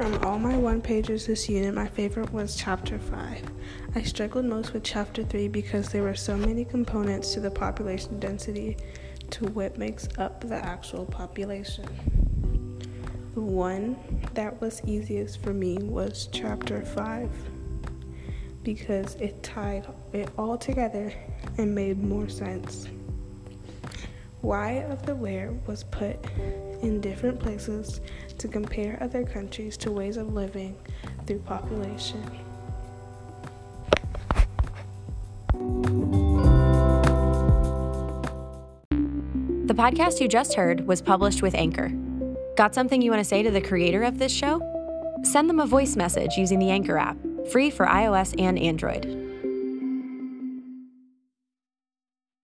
From all my one pages this unit, my favorite was chapter 5. I struggled most with chapter 3 because there were so many components to the population density to what makes up the actual population. The one that was easiest for me was chapter 5 because it tied it all together and made more sense. Why of the where was put in different places to compare other countries to ways of living through population. The podcast you just heard was published with Anchor. Got something you want to say to the creator of this show? Send them a voice message using the Anchor app, free for iOS and Android.